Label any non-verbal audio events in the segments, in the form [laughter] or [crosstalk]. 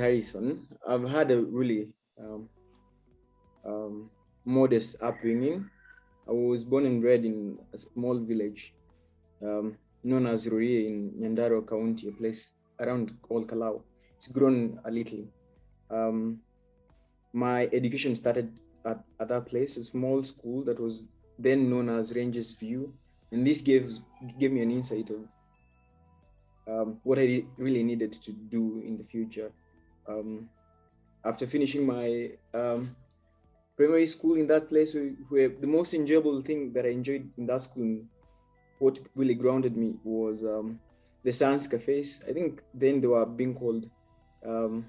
Harrison. I've had a really um, um, modest upbringing. I was born and bred in a small village um, known as Rurie in Nyandarua County, a place around Ol Kalou. It's grown a little. Um, my education started at, at that place, a small school that was then known as Rangers View. And this gave, gave me an insight of um, what I really needed to do in the future. Um, after finishing my um, primary school in that place, where the most enjoyable thing that I enjoyed in that school, what really grounded me was um, the science cafes. I think then they were being called, um,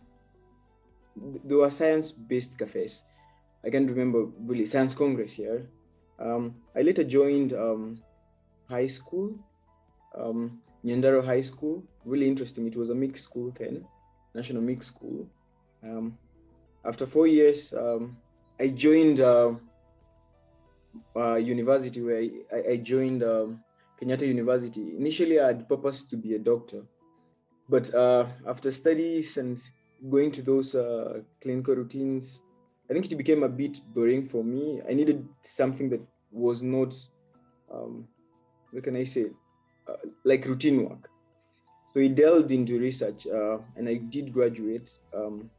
they were science-based cafes. I can't remember really science congress here. Um, I later joined high school um, Nyandarua High School. Really interesting. It was a mixed school then, national mixed school. Um, after four years, um, I joined uh, university where I, I joined um, Kenyatta University. Initially, I had purpose to be a doctor, but uh, after studies and going to those uh, clinical routines, I think it became a bit boring for me. I needed something that was not, um, what can I say, uh, like routine work. So I delved into research uh, and I did graduate um,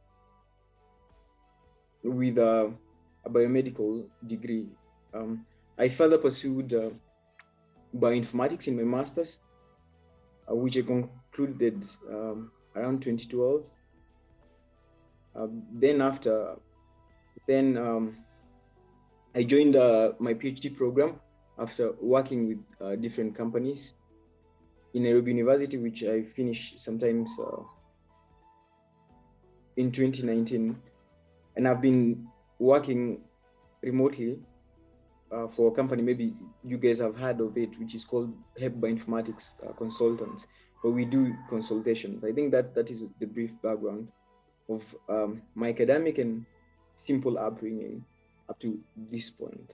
with a, a, biomedical degree. Um, I further pursued uh, bioinformatics in my master's, uh, which I concluded um, around 2012. Uh, then after, then um, I joined uh, my PhD program after working with different companies in Nairobi University, which I finished sometimes uh, in 2019. And I've been working remotely uh, for a company, maybe you guys have heard of it, which is called Help Bioinformatics uh, Consultants, where we do consultations. I think that that is the brief background of um, my academic and simple upbringing up to this point.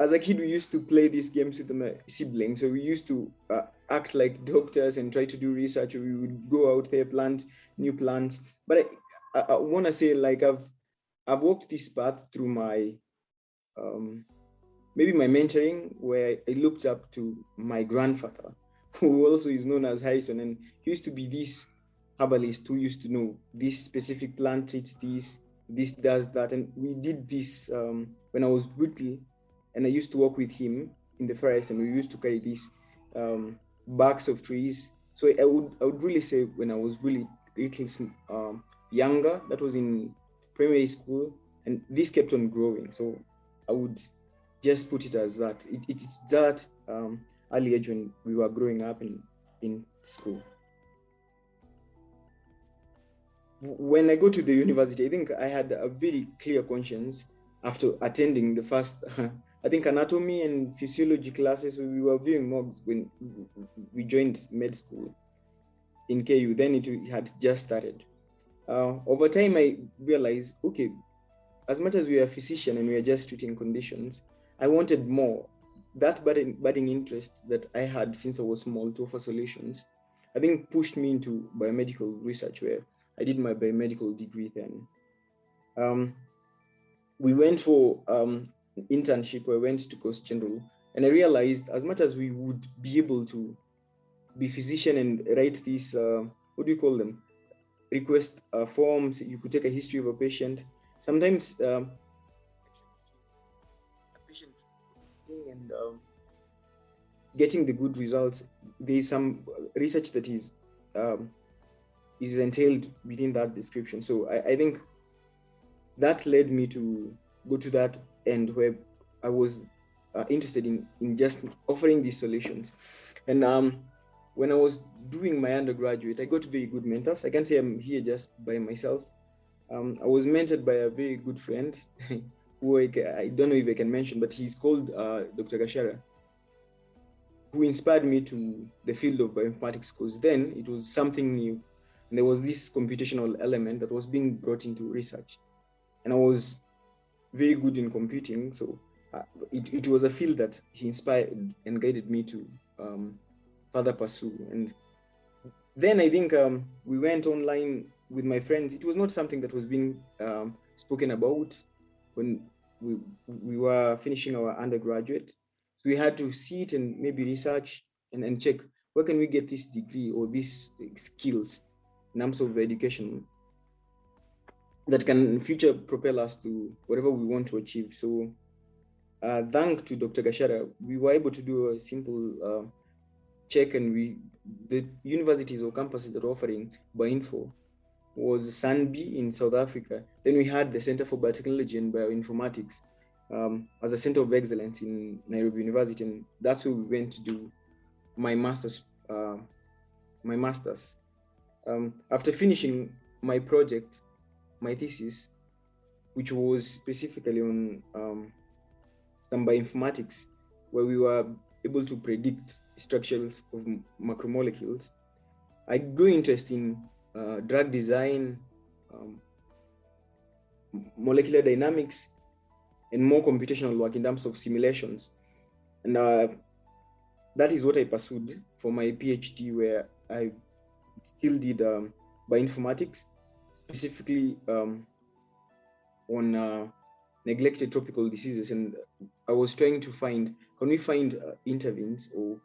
As a kid, we used to play these games with my siblings. So we used to uh, act like doctors and try to do research. We would go out there, plant new plants. But I, I, I want to say, like I've I've walked this path through my um, maybe my mentoring, where I looked up to my grandfather, [laughs] who also is known as Harrison, and he used to be this herbalist who used to know this specific plant treats this, this does that, and we did this um, when I was little and I used to work with him in the forest, and we used to carry these um, of trees. So I would I would really say when I was really little um, younger, that was in primary school, and this kept on growing. So I would just put it as that. It, it's that um, early age when we were growing up in in school. When I go to the university, I think I had a very clear conscience after attending the first [laughs] I think anatomy and physiology classes, we were viewing MOGs when we joined med school in KU. Then it had just started. Uh, over time, I realized, okay, as much as we are a physician and we are just treating conditions, I wanted more. That budding, budding interest that I had since I was small to offer solutions, I think pushed me into biomedical research where I did my biomedical degree then. Um, we went for um, internship where I went to Coast General, and I realized as much as we would be able to be physician and write these, uh, what do you call them, request uh, forms, you could take a history of a patient. Sometimes um, patient and um, getting the good results, there is some research that is um, is entailed within that description. So I, I think that led me to go to that end where I was uh, interested in, in just offering these solutions. And um, when I was doing my undergraduate, I got very good mentors. I can't say I'm here just by myself. Um, I was mentored by a very good friend [laughs] who I, I, don't know if I can mention, but he's called uh, Dr. Gashara, who inspired me to the field of bioinformatics because then it was something new. And there was this computational element that was being brought into research. And I was very good in computing. So uh, it, it was a field that he inspired and guided me to um, further pursue. And then I think um, we went online with my friends. It was not something that was being um, spoken about when we we were finishing our undergraduate. So we had to sit and maybe research and, and check where can we get this degree or these skills in terms of education that can future propel us to whatever we want to achieve. So uh, thank to Dr. Gashara, we were able to do a simple uh, check and we the universities or campuses that are offering Bioinfo was SANBI in South Africa. Then we had the Center for Biotechnology and Bioinformatics um, as a center of excellence in Nairobi University, and that's where we went to do my master's. Uh, my master's. Um, after finishing my project, my thesis, which was specifically on um, bioinformatics, where we were able to predict structures of macromolecules. I grew interest in uh, drug design, um, molecular dynamics, and more computational work in terms of simulations. And uh, that is what I pursued for my PhD, where I still did um, bioinformatics, specifically um, on uh, neglected tropical diseases. And I was trying to find can we find uh, intervenes or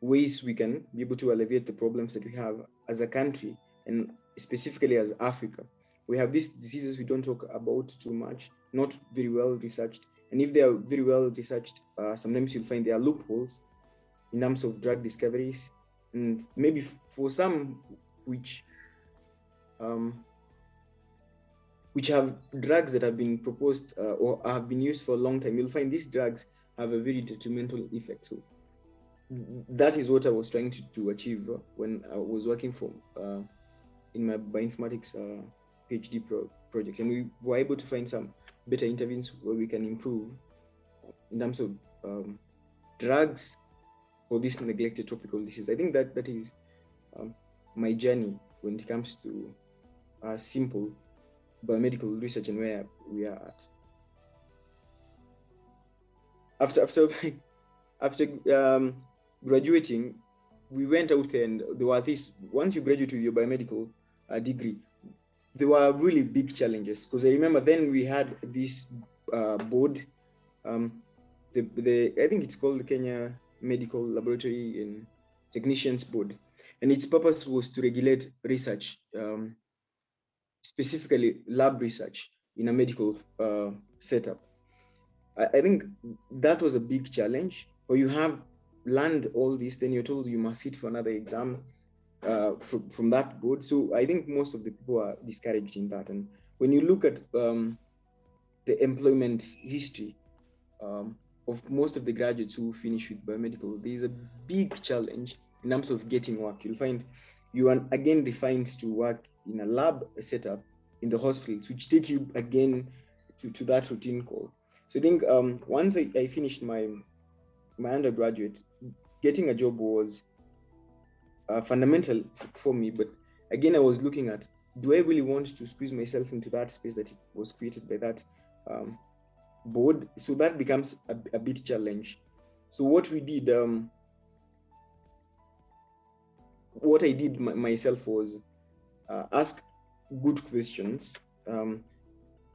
ways we can be able to alleviate the problems that we have as a country and specifically as Africa. We have these diseases we don't talk about too much, not very well researched. And if they are very well researched, uh, sometimes you'll find there are loopholes in terms of drug discoveries. And maybe for some which um, which have drugs that have been proposed uh, or have been used for a long time, you'll find these drugs have a very detrimental effect. So that is what I was trying to, to achieve when I was working for uh, in my bioinformatics uh, PhD pro- project, and we were able to find some better interventions where we can improve in terms of um, drugs for this neglected tropical disease. I think that that is um, my journey when it comes to uh, simple biomedical research and where we are at after after [laughs] after um, graduating, we went out there and there were these. Once you graduate with your biomedical uh, degree, there were really big challenges because I remember then we had this uh, board. Um, the, the I think it's called the Kenya Medical Laboratory and Technicians Board, and its purpose was to regulate research, um, specifically lab research in a medical uh, setup. I, think that was a big challenge. Or you have learned all this, then you're told you must sit for another exam uh, from, from that board. So I think most of the people are discouraged in that. And when you look at um, the employment history um, of most of the graduates who finish with biomedical, there is a big challenge in terms of getting work. You'll find you are again defined to work in a lab setup in the hospitals, which take you again to, to that routine call. So I think um, once I, I finished my my undergraduate, getting a job was uh, fundamental for me. But again, I was looking at do I really want to squeeze myself into that space that was created by that um, board? So that becomes a, a, bit challenge. So what we did, um, what I did myself was uh, ask good questions. Um,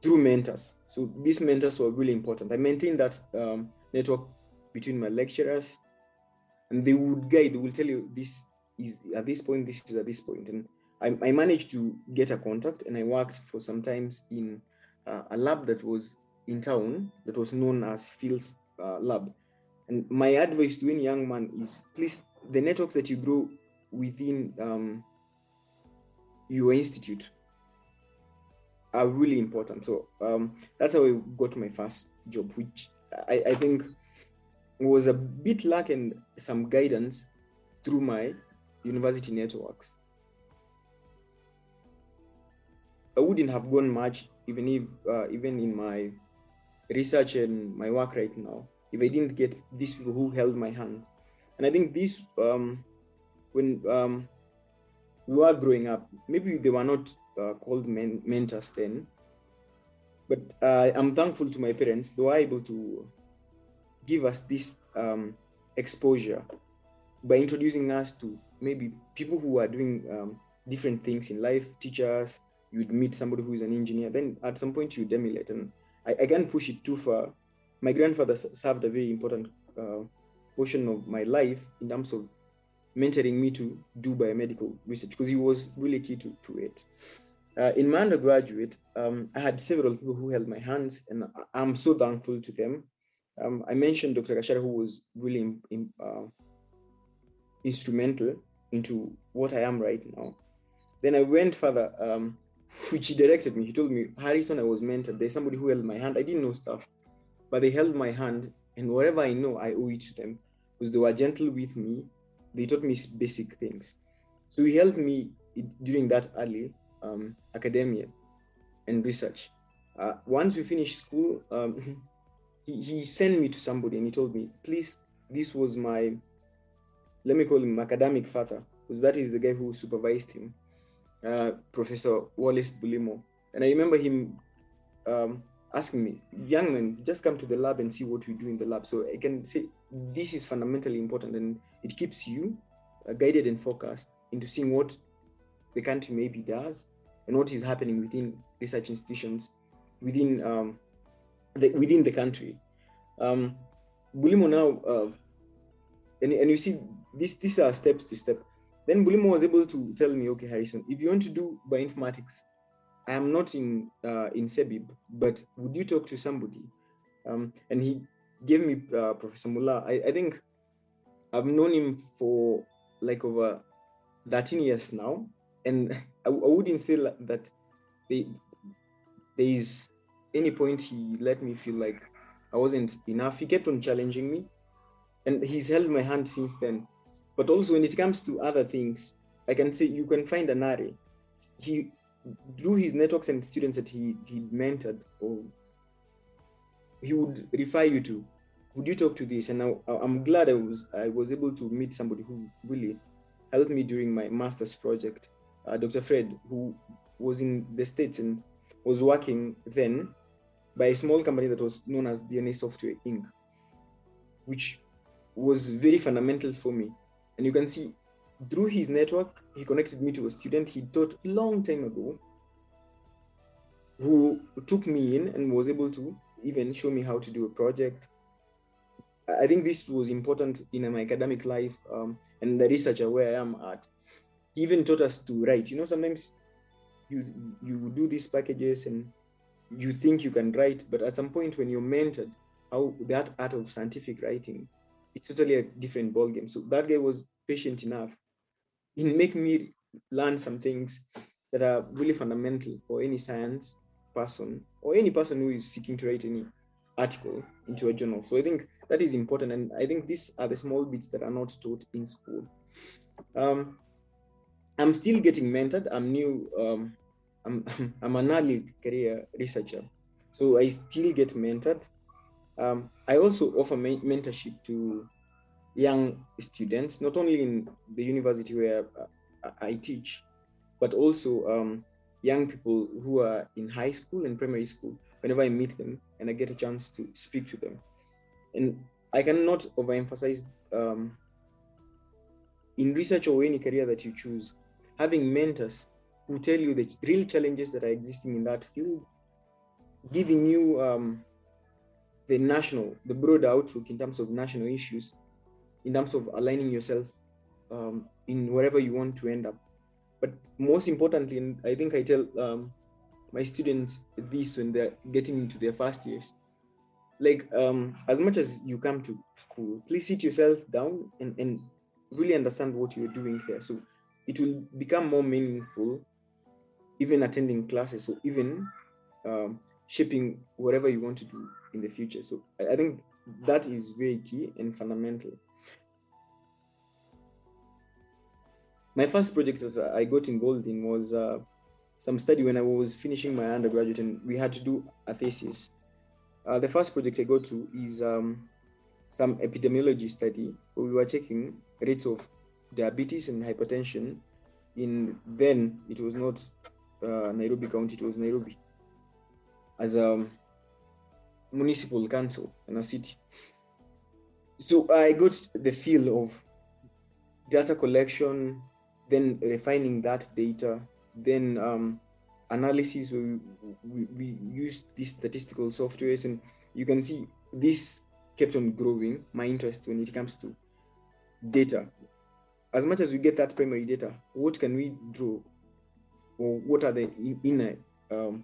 through mentors. So these mentors were really important. I maintained that um, network between my lecturers, and they would guide. They will tell you this is at this point, this is at this point, and I, I managed to get a contact, and I worked for some times in uh, a lab that was in town that was known as Fields uh, Lab. And my advice to any young man is please the networks that you grow within um, your institute are really important. So um, that's how I got my first job, which I, I think was a bit lacking some guidance through my university networks. I wouldn't have gone much even if uh, even in my research and my work right now if I didn't get these people who held my hand. And I think this um, when um, we were growing up, maybe they were not uh, called men- mentors then. But uh, I'm thankful to my parents; they were able to give us this um, exposure by introducing us to maybe people who are doing um, different things in life, teachers, you'd meet somebody who's an engineer, then at some point you'd emulate. And I, I can't push it too far. My grandfather served a very important uh, portion of my life in terms of mentoring me to do biomedical research because he was really key to, to it. Uh, in my undergraduate, um, I had several people who held my hands, and I'm so thankful to them. Um, I mentioned Dr. Kashara, who was really in, in, uh, instrumental into what I am right now. Then I went further, um, which he directed me. He told me, Harrison, I was mentored. There's somebody who held my hand. I didn't know stuff, but they held my hand, and whatever I know, I owe it to them because they were gentle with me. They taught me basic things. So he helped me during that early um, academia and research. Uh, once we finished school, um, [laughs] he, he sent me to somebody and he told me, please, this was my, let me call him academic father, because that is the guy who supervised him, uh, Professor Wallace Bulimo. And I remember him um, asking me, young man, just come to the lab and see what we do in the lab. So I can say this is fundamentally important and it keeps you uh, guided and focused into seeing what the country maybe does and what is happening within research institutions within um, the, within the country. Um, Bulimo now, uh, and, and you see, this, these are steps to step. Then Bulimo was able to tell me, okay, Harrison, if you want to do bioinformatics, I am not in uh, in CEBIB, but would you talk to somebody? Um, and he gave me uh, Professor Mulaa. I, I think I've known him for like over 13 years now, and [laughs] I, I wouldn't say that they, there is any point he let me feel like I wasn't enough. He kept on challenging me, and he's held my hand since then. But also, when it comes to other things, I can say you can find an array. He, through his networks and students that he he mentored, or he would refer you to. Would you talk to this? And I, I'm glad I was I was able to meet somebody who really helped me during my master's project, uh, Dr. Fred, who was in the States and was working then by a small company that was known as DNA Software Inc., which was very fundamental for me. And you can see through his network, he connected me to a student he taught long time ago who took me in and was able to even show me how to do a project. I think this was important in my academic life um, and the researcher where I am at. He even taught us to write. You know, sometimes you you do these packages and you think you can write, but at some point when you're mentored, how that art of scientific writing, it's totally a different ballgame. So that guy was patient enough in making me learn some things that are really fundamental for any science person or any person who is seeking to write any article into a journal. So I think that is important. And I think these are the small bits that are not taught in school. Um, I'm still getting mentored. I'm new. Um, I'm, [laughs] I'm an early career researcher, so I still get mentored. Um, I also offer mentorship to young students, not only in the university where I teach, but also um, young people who are in high school and primary school. Whenever I meet them and I get a chance to speak to them, and I cannot overemphasize um, in research or any career that you choose, having mentors who tell you the real challenges that are existing in that field, giving you um, the national, the broad outlook in terms of national issues, in terms of aligning yourself um, in wherever you want to end up. But most importantly, and I think I tell um, my students this when they're getting into their first years, like um, as much as you come to school, please sit yourself down and, and really understand what you're doing here. So it will become more meaningful even attending classes or even um, shaping whatever you want to do in the future. So I, I think that is very key and fundamental. My first project that I got involved in was uh, some study when I was finishing my undergraduate, and we had to do a thesis. Uh, the first project I got to is um, some epidemiology study where we were checking rates of diabetes and hypertension in then it was not uh, Nairobi County, it was Nairobi, as a municipal council in a city. So I got the feel of data collection, then refining that data, then um, analysis. We, we, we use these statistical softwares, and you can see this kept on growing. My interest when it comes to data. As much as we get that primary data, what can we draw, or what are the inner um,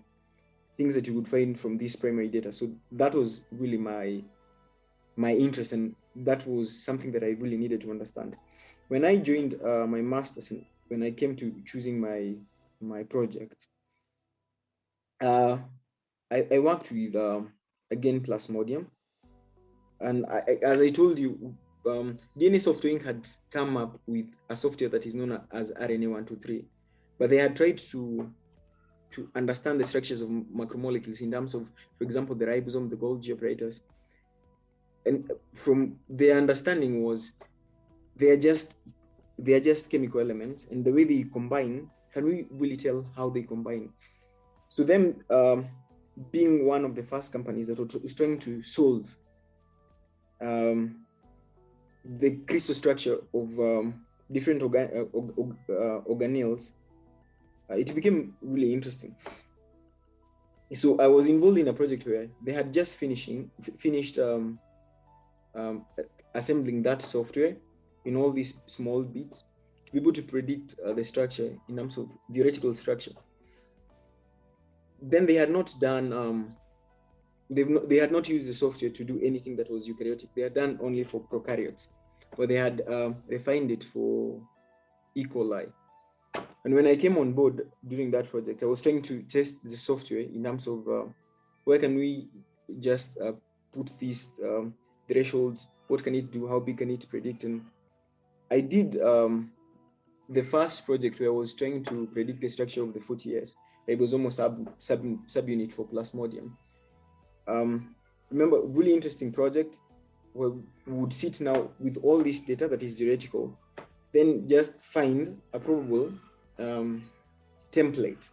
things that you would find from this primary data? So that was really my my interest, and that was something that I really needed to understand. When I joined uh, my master's, and when I came to choosing my my project, uh, I, I, worked with um, again Plasmodium, and I, as I told you, um, DNA Software had come up with a software that is known as RNA123, but they had tried to to understand the structures of macromolecules in terms of, for example, the ribosome, the Golgi apparatus, and from their understanding was they are just they are just chemical elements, and the way they combine, can we really tell how they combine? So them um, being one of the first companies that was trying to solve um, the crystal structure of um, different organ- uh, uh, organelles, uh, it became really interesting. So I was involved in a project where they had just finishing f- finished um, um, assembling that software in all these small bits to be able to predict uh, the structure in terms of theoretical structure. Then they had not done um, not, they had not used the software to do anything that was eukaryotic. They had done only for prokaryotes, but they had um, refined it for E. coli. And when I came on board during that project, I was trying to test the software in terms of uh, where can we just uh, put these um, thresholds, what can it do, how big can it predict. And I did um, the first project where I was trying to predict the structure of the 40S. It was almost sub, sub subunit for Plasmodium. Um, remember, really interesting project where we would sit now with all this data that is theoretical, then just find a probable um, template.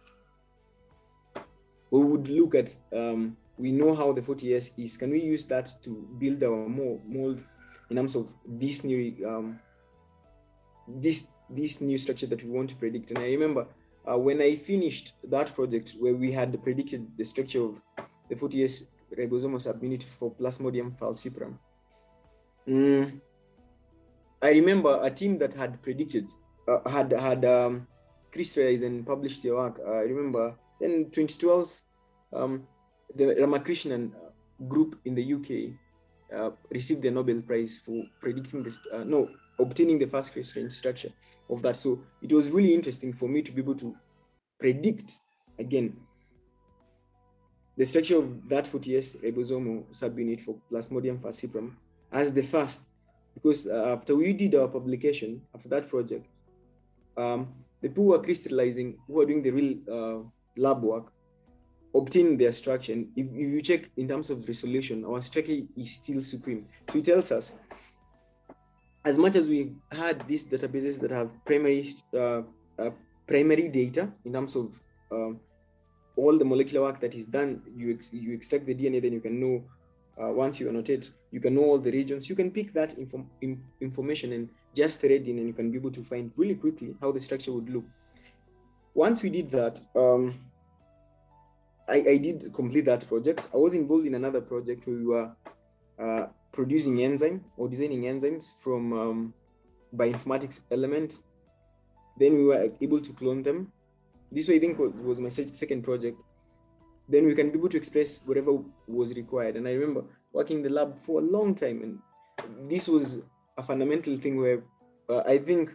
We would look at, um, we know how the 40S is. Can we use that to build our mold in terms of this new um, this this new structure that we want to predict? And I remember uh, when I finished that project where we had predicted the structure of the 40S ribosomal subunit for Plasmodium falciparum. Mm, I remember a team that had predicted, uh, had had um, crystallized and published their work. Uh, I remember in 2012, um, the Ramakrishnan group in the UK uh, received the Nobel Prize for predicting this, uh, no, obtaining the first crystalline structure of that. So it was really interesting for me to be able to predict again the structure of that 40S ribosomal subunit for Plasmodium falciparum as the first, because uh, after we did our publication, after that project, um, the people who are crystallizing, who are doing the real uh, lab work, obtain their structure. And if, if, you check in terms of resolution, our structure is still supreme. So it tells us, as much as we had these databases that have primary uh, uh primary data in terms of um, all the molecular work that is done, you, ex- you extract the DNA, then you can know, uh, once you annotate, you can know all the regions. You can pick that inform- in- information and just thread in, and you can be able to find really quickly how the structure would look. Once we did that, um, I, I, did complete that project. I was involved in another project where we were uh, producing enzyme or designing enzymes from um, bioinformatics elements. Then we were able to clone them this I think was my second project. Then we can be able to express whatever was required. And I remember working in the lab for a long time, and this was a fundamental thing where uh, I think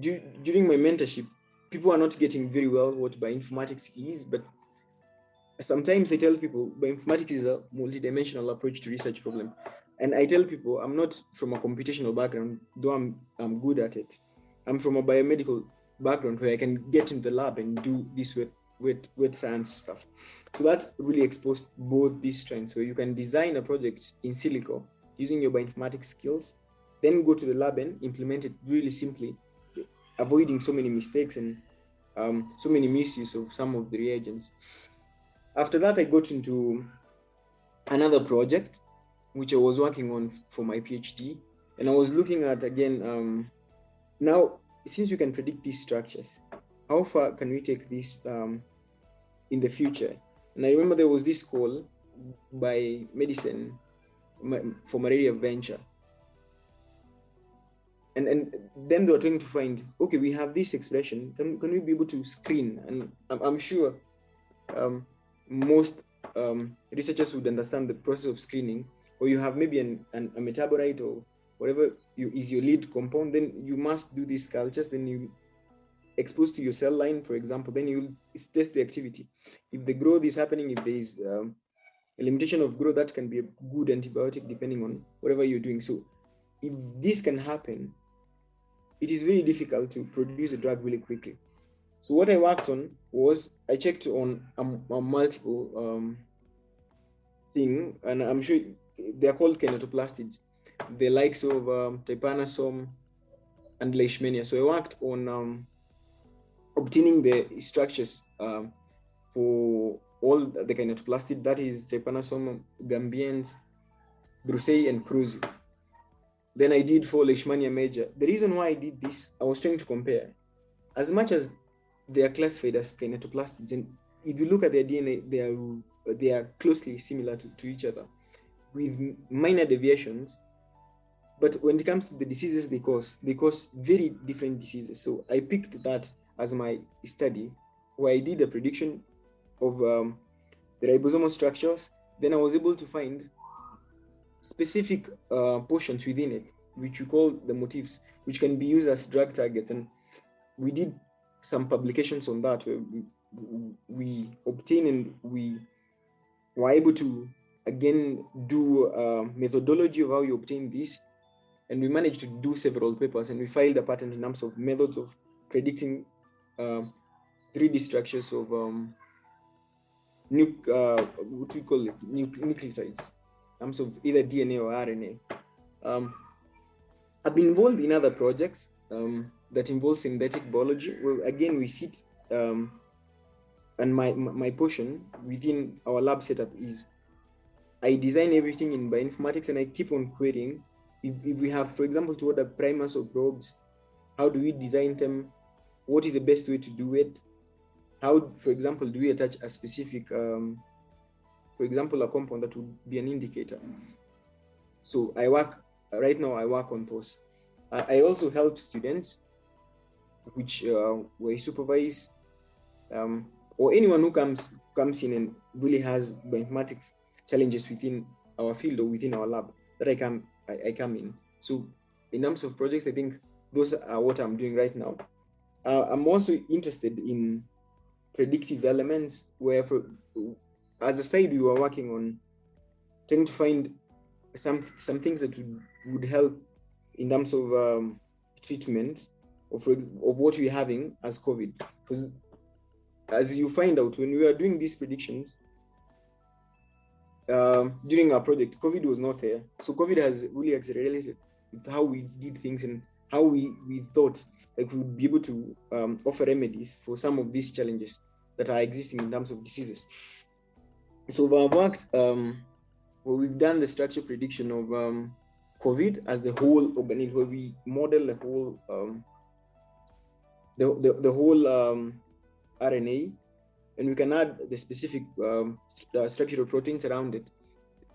du- during my mentorship, people are not getting very well what bioinformatics is, but sometimes I tell people bioinformatics is a multidimensional approach to research problem. And I tell people I'm not from a computational background, though I'm I'm good at it. I'm from a biomedical background where I can get in the lab and do this with with with science stuff. So that really exposed both these strengths where you can design a project in silico using your bioinformatics skills, then go to the lab and implement it really simply, avoiding so many mistakes and um, so many misuse of some of the reagents. After that, I got into another project which I was working on for my PhD, and I was looking at again um, now, since you can predict these structures, how far can we take this um, in the future? And I remember there was this call by medicine for malaria venture. And, and then they were trying to find, okay, we have this expression. Can, can we be able to screen? And I'm, I'm sure um, most um, researchers would understand the process of screening, or you have maybe an, an, a metabolite or whatever you, is your lead compound, then you must do these cultures. Then you expose to your cell line, for example, then you test the activity. If the growth is happening, if there is um, a limitation of growth, that can be a good antibiotic depending on whatever you're doing. So if this can happen, it is very difficult to produce a drug really quickly. So what I worked on was I checked on a, a multiple um, thing, and I'm sure they're called kinetoplastids, the likes of um, trypanosome and leishmania. So I worked on um, obtaining the structures um, for all the kinetoplastid, that is trypanosome gambiense, brucei, and cruzi. Then I did for leishmania major. The reason why I did this, I was trying to compare. As much as they are classified as kinetoplastids, and if you look at their DNA, they are they are closely similar to, to each other, with minor deviations. But when it comes to the diseases they cause, they cause very different diseases. So I picked that as my study, where I did a prediction of um, the ribosomal structures. Then I was able to find specific uh, portions within it, which we call the motifs, which can be used as drug targets. And we did some publications on that we, we obtained and we were able to again do methodology of how you obtain this. And we managed to do several papers and we filed a patent in terms of methods of predicting uh, 3d structures of um, uh, what we call it nucleotides in terms of either dna or rna um, i've been involved in other projects um, that involve synthetic biology. Well again we sit um, and my my portion within our lab setup is I design everything in bioinformatics and I keep on querying. If, if we have, for example, to order primers or probes, how do we design them? What is the best way to do it? How, for example, do we attach a specific, um, for example, a compound that would be an indicator? So I work, right now I work on those. I, I also help students, which uh, we supervise, um, or anyone who comes comes in and really has bioinformatics challenges within our field or within our lab that I come I, I, come in. So in terms of projects, I think those are what I'm doing right now. Uh, I'm also interested in predictive elements where for, as a side we were working on trying to find some some things that would, would help in terms of um, treatment of, of what we're having as COVID. Because as you find out when we are doing these predictions, uh, during our project, COVID was not there. So COVID has really accelerated how we did things and how we, we thought like we would be able to um, offer remedies for some of these challenges that are existing in terms of diseases. So we've worked, um, well, we've done the structure prediction of um, COVID as the whole organism, where we model the whole um, the, the, the whole um, RNA and we can add the specific um, st- uh, structural proteins around it.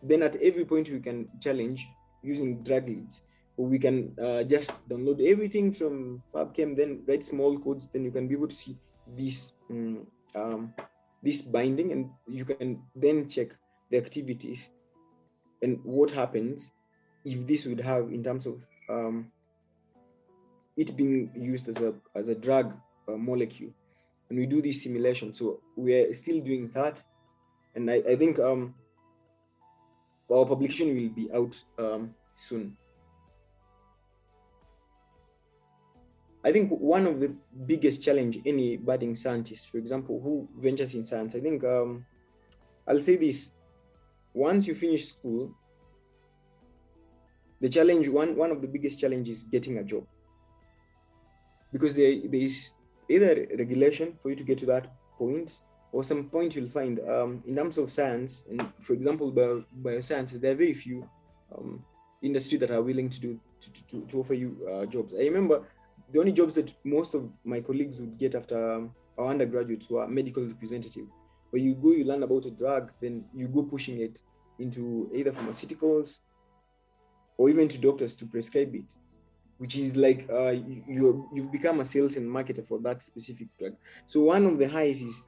Then at every point we can challenge using drug leads. We can uh, just download everything from PubChem, then write small codes. Then you can be able to see this um, um, this binding, and you can then check the activities and what happens if this would have in terms of um, it being used as a as a drug uh, molecule and we do this simulation. So we're still doing that. And I, I think um, our publication will be out um, soon. I think one of the biggest challenge any budding scientist, for example, who ventures in science, I think um, I'll say this: once you finish school, the challenge one one of the biggest challenges is getting a job because there, there is either regulation for you to get to that point or some point you'll find um, in terms of science and for example bio, bioscience there are very few um, industry that are willing to do to, to, to offer you uh, jobs. I remember the only jobs that most of my colleagues would get after um, our undergraduates were medical representative, where you go, you learn about a drug, then you go pushing it into either pharmaceuticals or even to doctors to prescribe it, which is like uh, you, you've become a sales and marketer for that specific drug. So one of the highs is,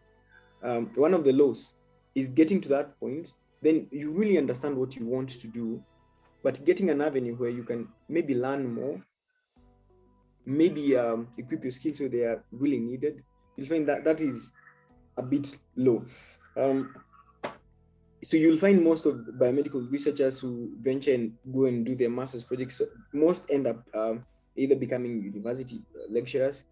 um, one of the lows is getting to that point. Then you really understand what you want to do, but getting an avenue where you can maybe learn more, maybe um, equip your skills so they are really needed. You'll find that that is a bit low. Um, so you'll find most of biomedical researchers who venture and go and do their master's projects most end up um, either becoming university lecturers.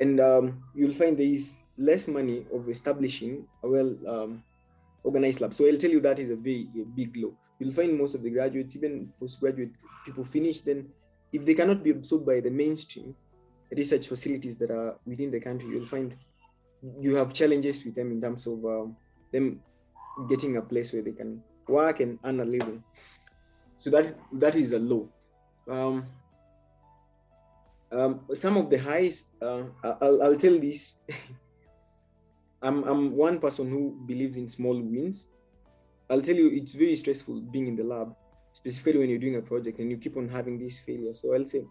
And um, you'll find there is less money of establishing a well um, organized lab. So i'll tell you that is a very a big low you'll find most of the graduates even postgraduate people finish then if they cannot be absorbed by the mainstream research facilities that are within the country you'll find you have challenges with them in terms of um, them getting a place where they can work and earn a living. So that that is a low. Um, um, some of the highs, uh, I'll, I'll tell this. [laughs] I'm, I'm one person who believes in small wins. I'll tell you, it's very stressful being in the lab, specifically when you're doing a project and you keep on having these failures. So I'll say,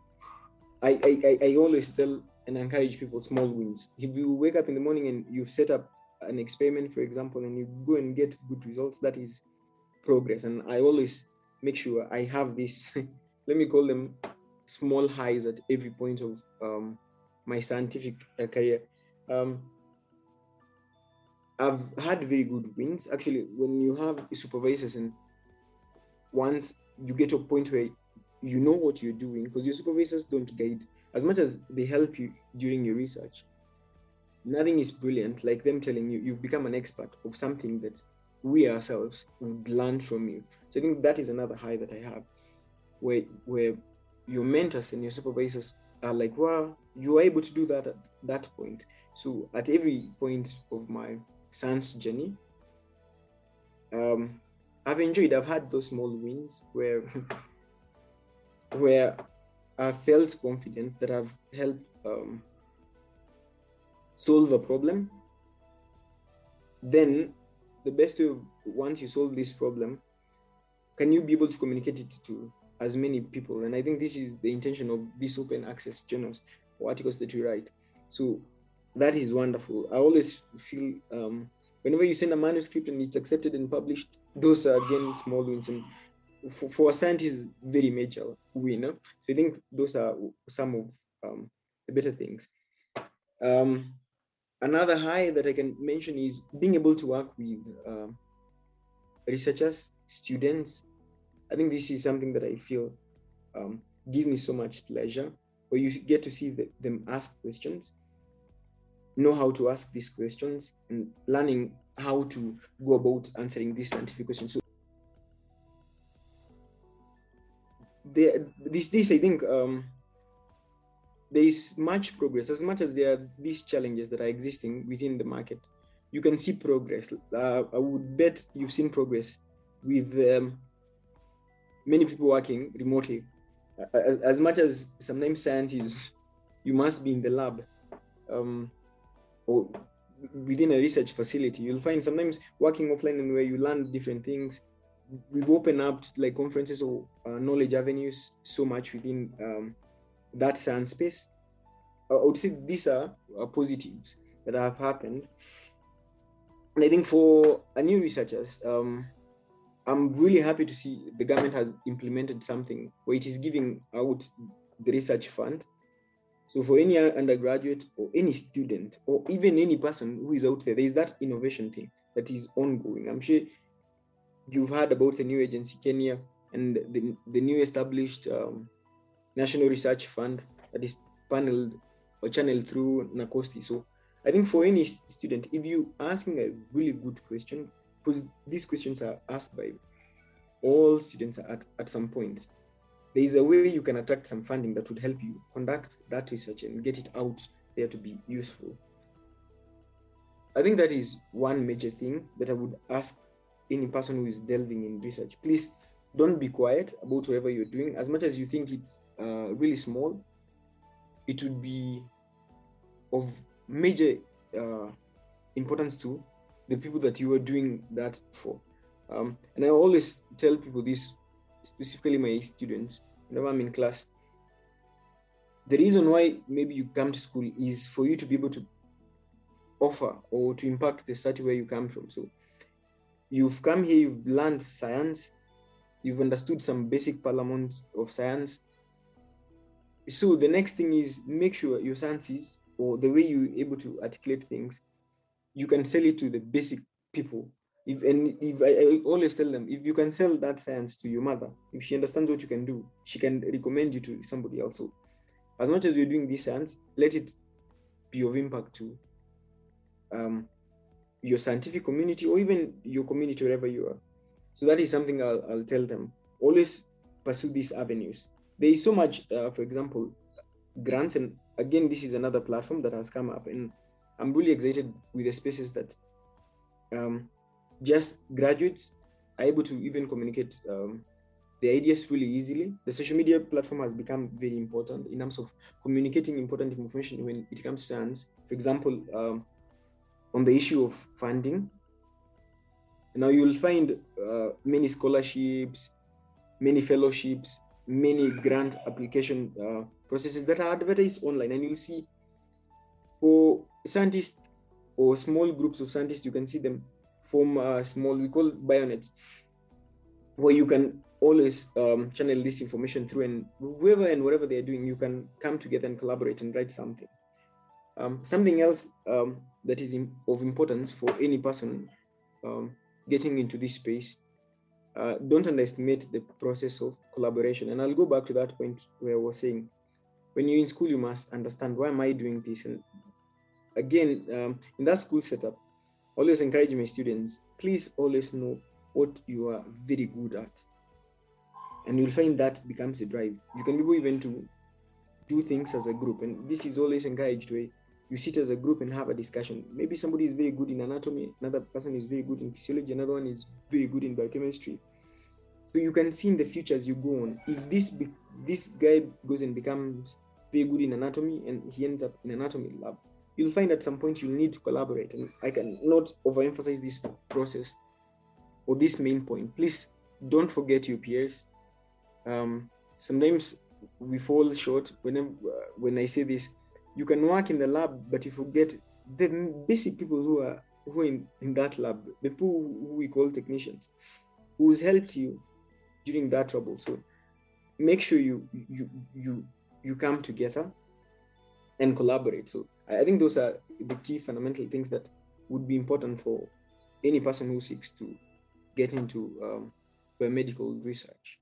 I, I, I always tell and encourage people small wins. If you wake up in the morning and you've set up an experiment, for example, and you go and get good results, that is progress. And I always make sure I have this, [laughs] let me call them small highs at every point of um, my scientific uh, career. Um, I've had very good wins. Actually, when you have supervisors and once you get to a point where you know what you're doing, because your supervisors don't guide as much as they help you during your research, nothing is brilliant like them telling you you've become an expert of something that we ourselves would learn from you. So I think that is another high that I have, where where your mentors and your supervisors are like, wow, you are able to do that at that point. So at every point of my science journey, um, I've enjoyed. I've had those small wins where [laughs] where I felt confident that I've helped um, solve a problem. Then the best way, once you solve this problem, can you be able to communicate it to as many people? And I think this is the intention of these open access journals or articles that you write. So that is wonderful. I always feel um, whenever you send a manuscript and it's accepted and published, those are again small wins. And for, for a scientist, very major win. So I think those are some of um, the better things. Um, another high that I can mention is being able to work with uh, researchers, students. I think this is something that I feel um, gives me so much pleasure, where you get to see the, them ask questions, know how to ask these questions, and learning how to go about answering these scientific questions. So this I think um, there is much progress. As much as there are these challenges that are existing within the market you can see progress. Uh, i would bet you've seen progress with um, many people working remotely. As, as, much as sometimes scientists you must be in the lab um, or within a research facility you'll find sometimes working offline and where you learn different things. We've opened up like conferences or uh, knowledge avenues so much within um, that science space. I would say these are, are positives that have happened. And I think for a new researchers, um, I'm really happy to see the government has implemented something where it is giving out the research fund. So for any undergraduate or any student or even any person who is out there, there is that innovation thing that is ongoing. I'm sure you've heard about the new agency, Kenya, and the, the new established um, National Research Fund that is paneled or channeled through NACOSTI. So I think for any student, if you asking a really good question, because these questions are asked by all students at, at some point, there is a way you can attract some funding that would help you conduct that research and get it out there to be useful. I think that is one major thing that I would ask any person who is delving in research. Please don't be quiet about whatever you're doing. As much as you think it's uh, really small, it would be of major uh, importance to the people that you are doing that for. Um, and I always tell people this, specifically my students, whenever I'm in class. The reason why maybe you come to school is for you to be able to offer or to impact the city where you come from. So you've come here, you've learned science, you've understood some basic parliaments of science. So the next thing is make sure your sciences or the way you're able to articulate things, you can sell it to the basic people. If and if I, I always tell them, if you can sell that science to your mother, if she understands what you can do, she can recommend you to somebody else. So as much as you're doing this science, let it be of impact to um, your scientific community or even your community wherever you are. So that is something I'll, I'll tell them. Always pursue these avenues. There is so much, uh, for example, grants, and again, this is another platform that has come up, and I'm really excited with the spaces that um, just graduates are able to even communicate um, the ideas really easily. The social media platform has become very important in terms of communicating important information when it comes to science. For example, um, on the issue of funding, now you'll find uh, many scholarships, many fellowships, many grant application uh, processes that are advertised online, and you'll see for scientists or small groups of scientists, you can see them form a small, we call bionets, where you can always um, channel this information through, and whoever and whatever they're doing, you can come together and collaborate and write something. Um, something else um, that is in, of importance for any person um, getting into this space, uh, don't underestimate the process of collaboration. And I'll go back to that point where I was saying, when you're in school, you must understand why am I doing this? And again, um, in that school setup, always encourage my students, please always know what you are very good at. And you'll find that becomes a drive. You can be able even to do things as a group. And this is always encouraged where you sit as a group and have a discussion. Maybe somebody is very good in anatomy, another person is very good in physiology, another one is very good in biochemistry. So you can see in the future as you go on, if this be, this guy goes and becomes very good in anatomy and he ends up in anatomy lab, you'll find at some point you'll need to collaborate. And I cannot overemphasize this process or this main point. Please don't forget your peers. Um, sometimes we fall short whenever uh, when I say this. You can work in the lab, but you forget the basic people who are who in, in that lab, the people who we call technicians, who's helped you during that trouble. So make sure you you you you come together and collaborate. So I think those are the key fundamental things that would be important for any person who seeks to get into um, biomedical research.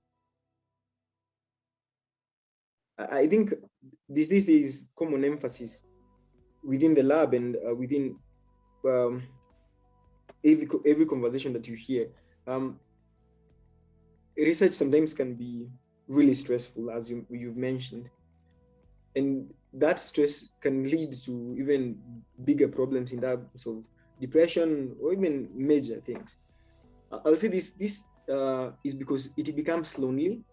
I think this this is common emphasis within the lab and uh, within um, every every conversation that you hear. Um, research sometimes can be really stressful, as you, you've mentioned, and that stress can lead to even bigger problems in terms of depression or even major things. I'll say this this uh, is because it becomes lonely,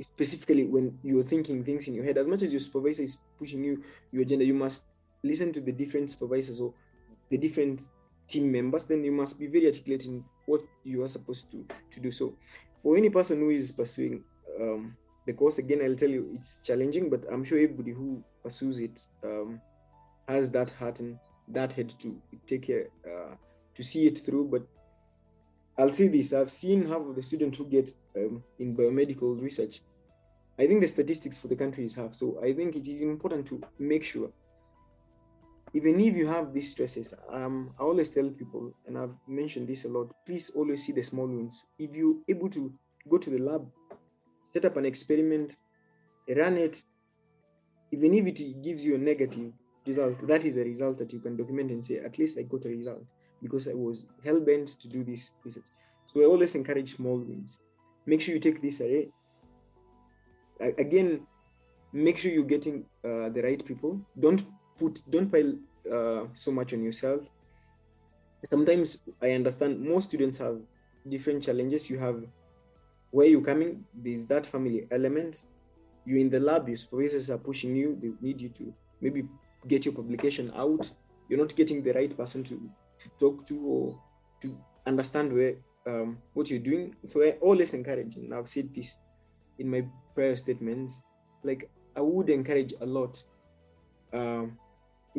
specifically when you're thinking things in your head. As much as your supervisor is pushing you your agenda, you must listen to the different supervisors or the different team members. Then you must be very articulate in what you are supposed to to do. So, for any person who is pursuing um, the course again i'll tell you it's challenging but i'm sure everybody who pursues it um, has that heart and that head to take care uh, to see it through but i'll say this i've seen half of the students who get um, in biomedical research i think the statistics for the country is half so i think it is important to make sure even if you have these stresses um, i always tell people and i've mentioned this a lot please always see the small wins if you're able to go to the lab set up an experiment, run it. Even if it gives you a negative result, that is a result that you can document and say, at least I got a result because I was hell bent to do this research. So I always encourage small wins. Make sure you take this array. Again, make sure you're getting uh, the right people. Don't put, don't pile uh, so much on yourself. Sometimes I understand most students have different challenges. You have where you're coming, there's that family element. you're in the lab, your supervisors are pushing you, they need you to maybe get your publication out. You're not getting the right person to, to talk to or to understand where um, what you're doing. So I always encouraging I've said this in my prior statements, like I would encourage a lot um,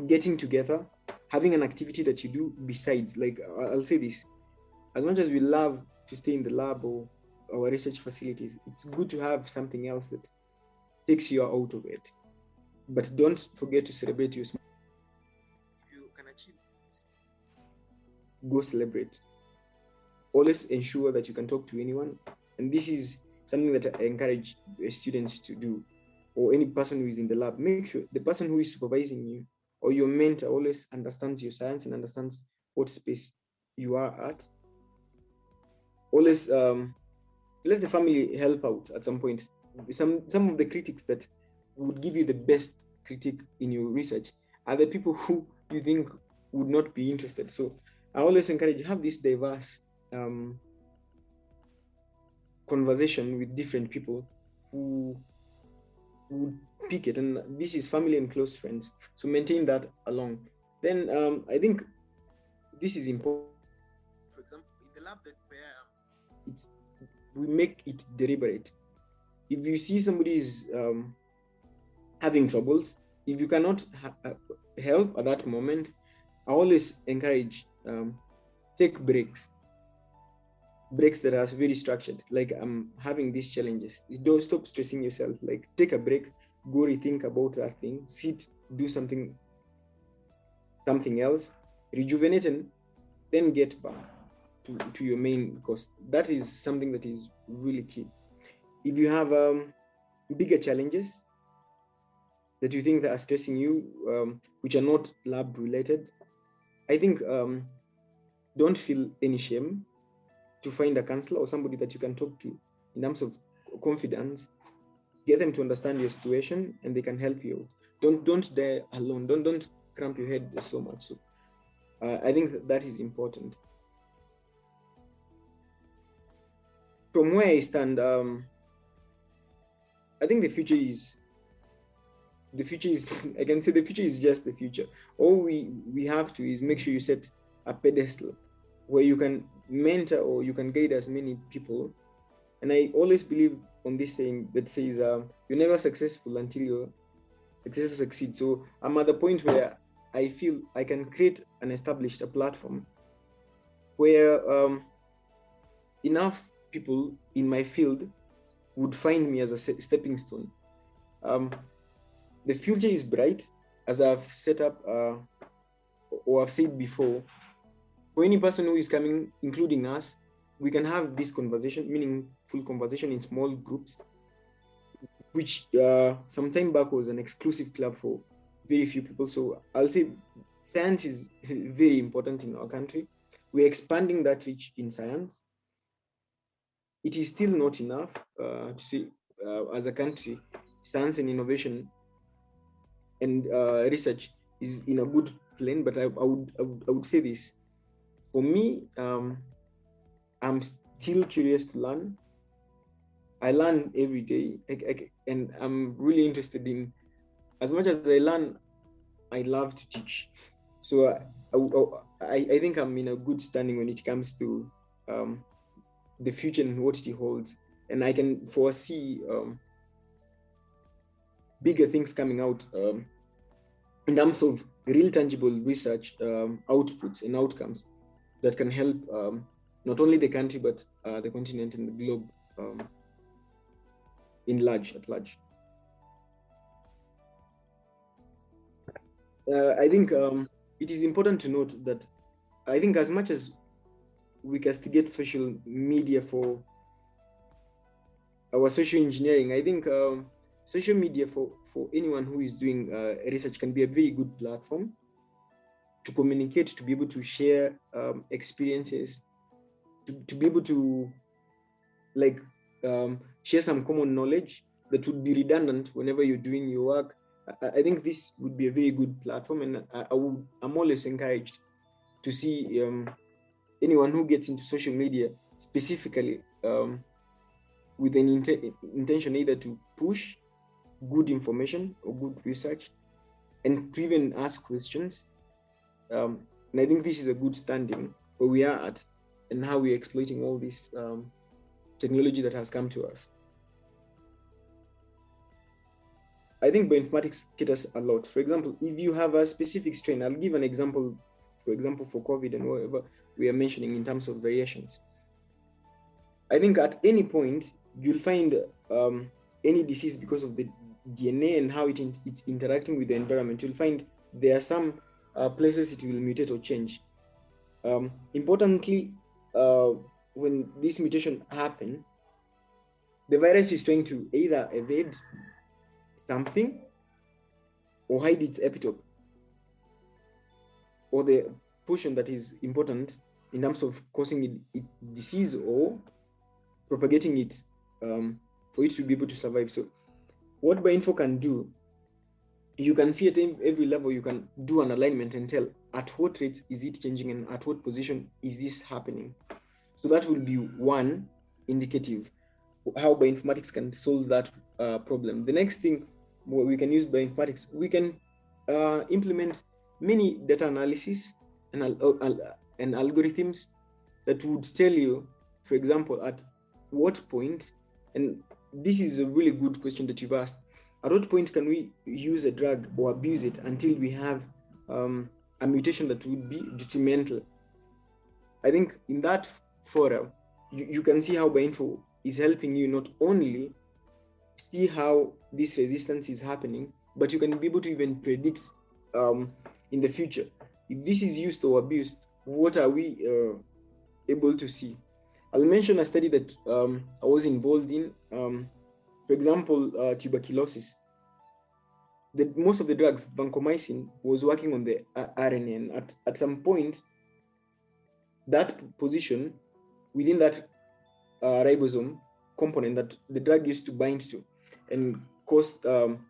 getting together, having an activity that you do besides, like I'll say this, as much as we love to stay in the lab or our research facilities, it's good to have something else that takes you out of it. But don't forget to celebrate your. You can achieve this. Go celebrate. Always ensure that you can talk to anyone. And this is something that I encourage students to do, or any person who is in the lab. Make sure the person who is supervising you or your mentor always understands your science and understands what space you are at. Always um, let the family help out at some point. Some some of the critics that would give you the best critique in your research are the people who you think would not be interested. So I always encourage you have this diverse um, conversation with different people who would pick it, and this is family and close friends. So maintain that along. Then um, I think this is important. For example, in the lab that where it's we make it deliberate. If you see somebody is um, having troubles, if you cannot ha- uh, help at that moment, I always encourage um, take breaks. Breaks that are very structured. Like I'm having these challenges. Don't stop stressing yourself. Like take a break, go rethink about that thing, sit, do something, something else, rejuvenate, and then get back to, to your main course. That is something that is really key. If you have um, bigger challenges that you think that are stressing you, um, which are not lab related, I think um, don't feel any shame to find a counselor or somebody that you can talk to in terms of confidence. Get them to understand your situation and they can help you. Don't don't die alone. Don't don't cramp your head so much. So uh, I think that, that is important. from where I stand, um, I think the future is the future is [laughs] I can say the future is just the future. All we we have to is make sure you set a pedestal where you can mentor or you can guide as many people. And I always believe on this saying that says um, you're never successful until your success succeeds. So I'm at the point where I feel I can create and establish a platform where um, enough people in my field would find me as a stepping stone. Um, the future is bright, as I've set up uh, or I've said before. For any person who is coming, including us, we can have this conversation, meaningful conversation in small groups, which uh, some time back was an exclusive club for very few people. So I'll say science is [laughs] very important in our country. We're expanding that reach in science it is still not enough uh, to see uh, as a country science and innovation and uh, research is in a good plane but I, I, would, I, would, I would say this for me um, i'm still curious to learn. I learn every day. I, I, and i'm really interested in as much as i learn i love to teach. So I, I, think i'm in a good standing when it comes to um, the future and what it holds. And I can foresee um, bigger things coming out um, in terms of real tangible research um, outputs and outcomes that can help um, not only the country but uh, the continent and the globe um, in large at large. Uh, I think um, it is important to note that I think as much as we castigate social media for our social engineering. I think um, social media for, for anyone who is doing uh, research can be a very good platform to communicate, to be able to share um, experiences, to, to be able to like um, share some common knowledge that would be redundant whenever you're doing your work. I, I think this would be a very good platform, and I, I would, I'm always encouraged to see um, anyone who gets into social media specifically um, with an int- intention either to push good information or good research and to even ask questions. Um, and I think this is a good standing where we are at and how we're exploiting all this um, technology that has come to us. I think bioinformatics caters a lot. For example, if you have a specific strain, I'll give an example, for example, for COVID and whatever we are mentioning in terms of variations. I think at any point, you'll find um, any disease because of the DNA and how it it's interacting with the environment. You'll find there are some uh, places it will mutate or change. Um, importantly, uh, when this mutation happen, the virus is trying to either evade something or hide its epitope or the portion that is important in terms of causing it, it disease or propagating it um, for it to be able to survive. So what Bioinfo can do, you can see at every level, you can do an alignment and tell at what rate is it changing and at what position is this happening. So that will be one indicative how bioinformatics can solve that uh, problem. The next thing we can use bioinformatics, we can uh, implement many data analysis and, and algorithms that would tell you, for example, at what point, and this is a really good question that you've asked, at what point can we use a drug or abuse it until we have um, a mutation that would be detrimental? I think in that forum, you, you can see how Bioinfo is helping you not only see how this resistance is happening, but you can be able to even predict um, in the future if this is used or abused. What are we uh, able to see? I'll mention a study that um, I was involved in. Um, for example, uh, tuberculosis. The, most of the drugs, vancomycin, was working on the uh, RNA, and at, at some point, that position within that uh, ribosome component that the drug used to bind to and caused um,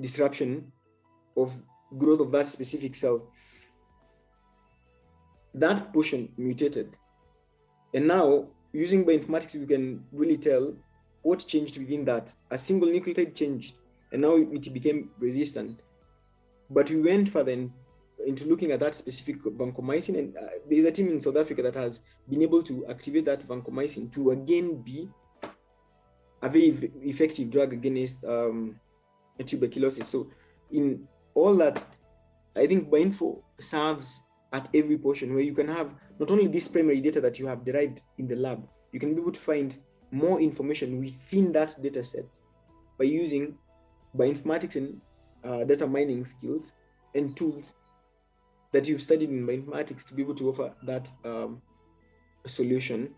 disruption of growth of that specific cell. That portion mutated. And now, using bioinformatics, we can really tell what changed within that. A single nucleotide changed, and now it became resistant. But we went further into looking at that specific vancomycin, and uh, there's a team in South Africa that has been able to activate that vancomycin to again be a very effective drug against um, tuberculosis. So, in all that, I think Bioinfo serves at every portion where you can have not only this primary data that you have derived in the lab, you can be able to find more information within that data set by using bioinformatics and uh, data mining skills and tools that you've studied in bioinformatics to be able to offer that um, solution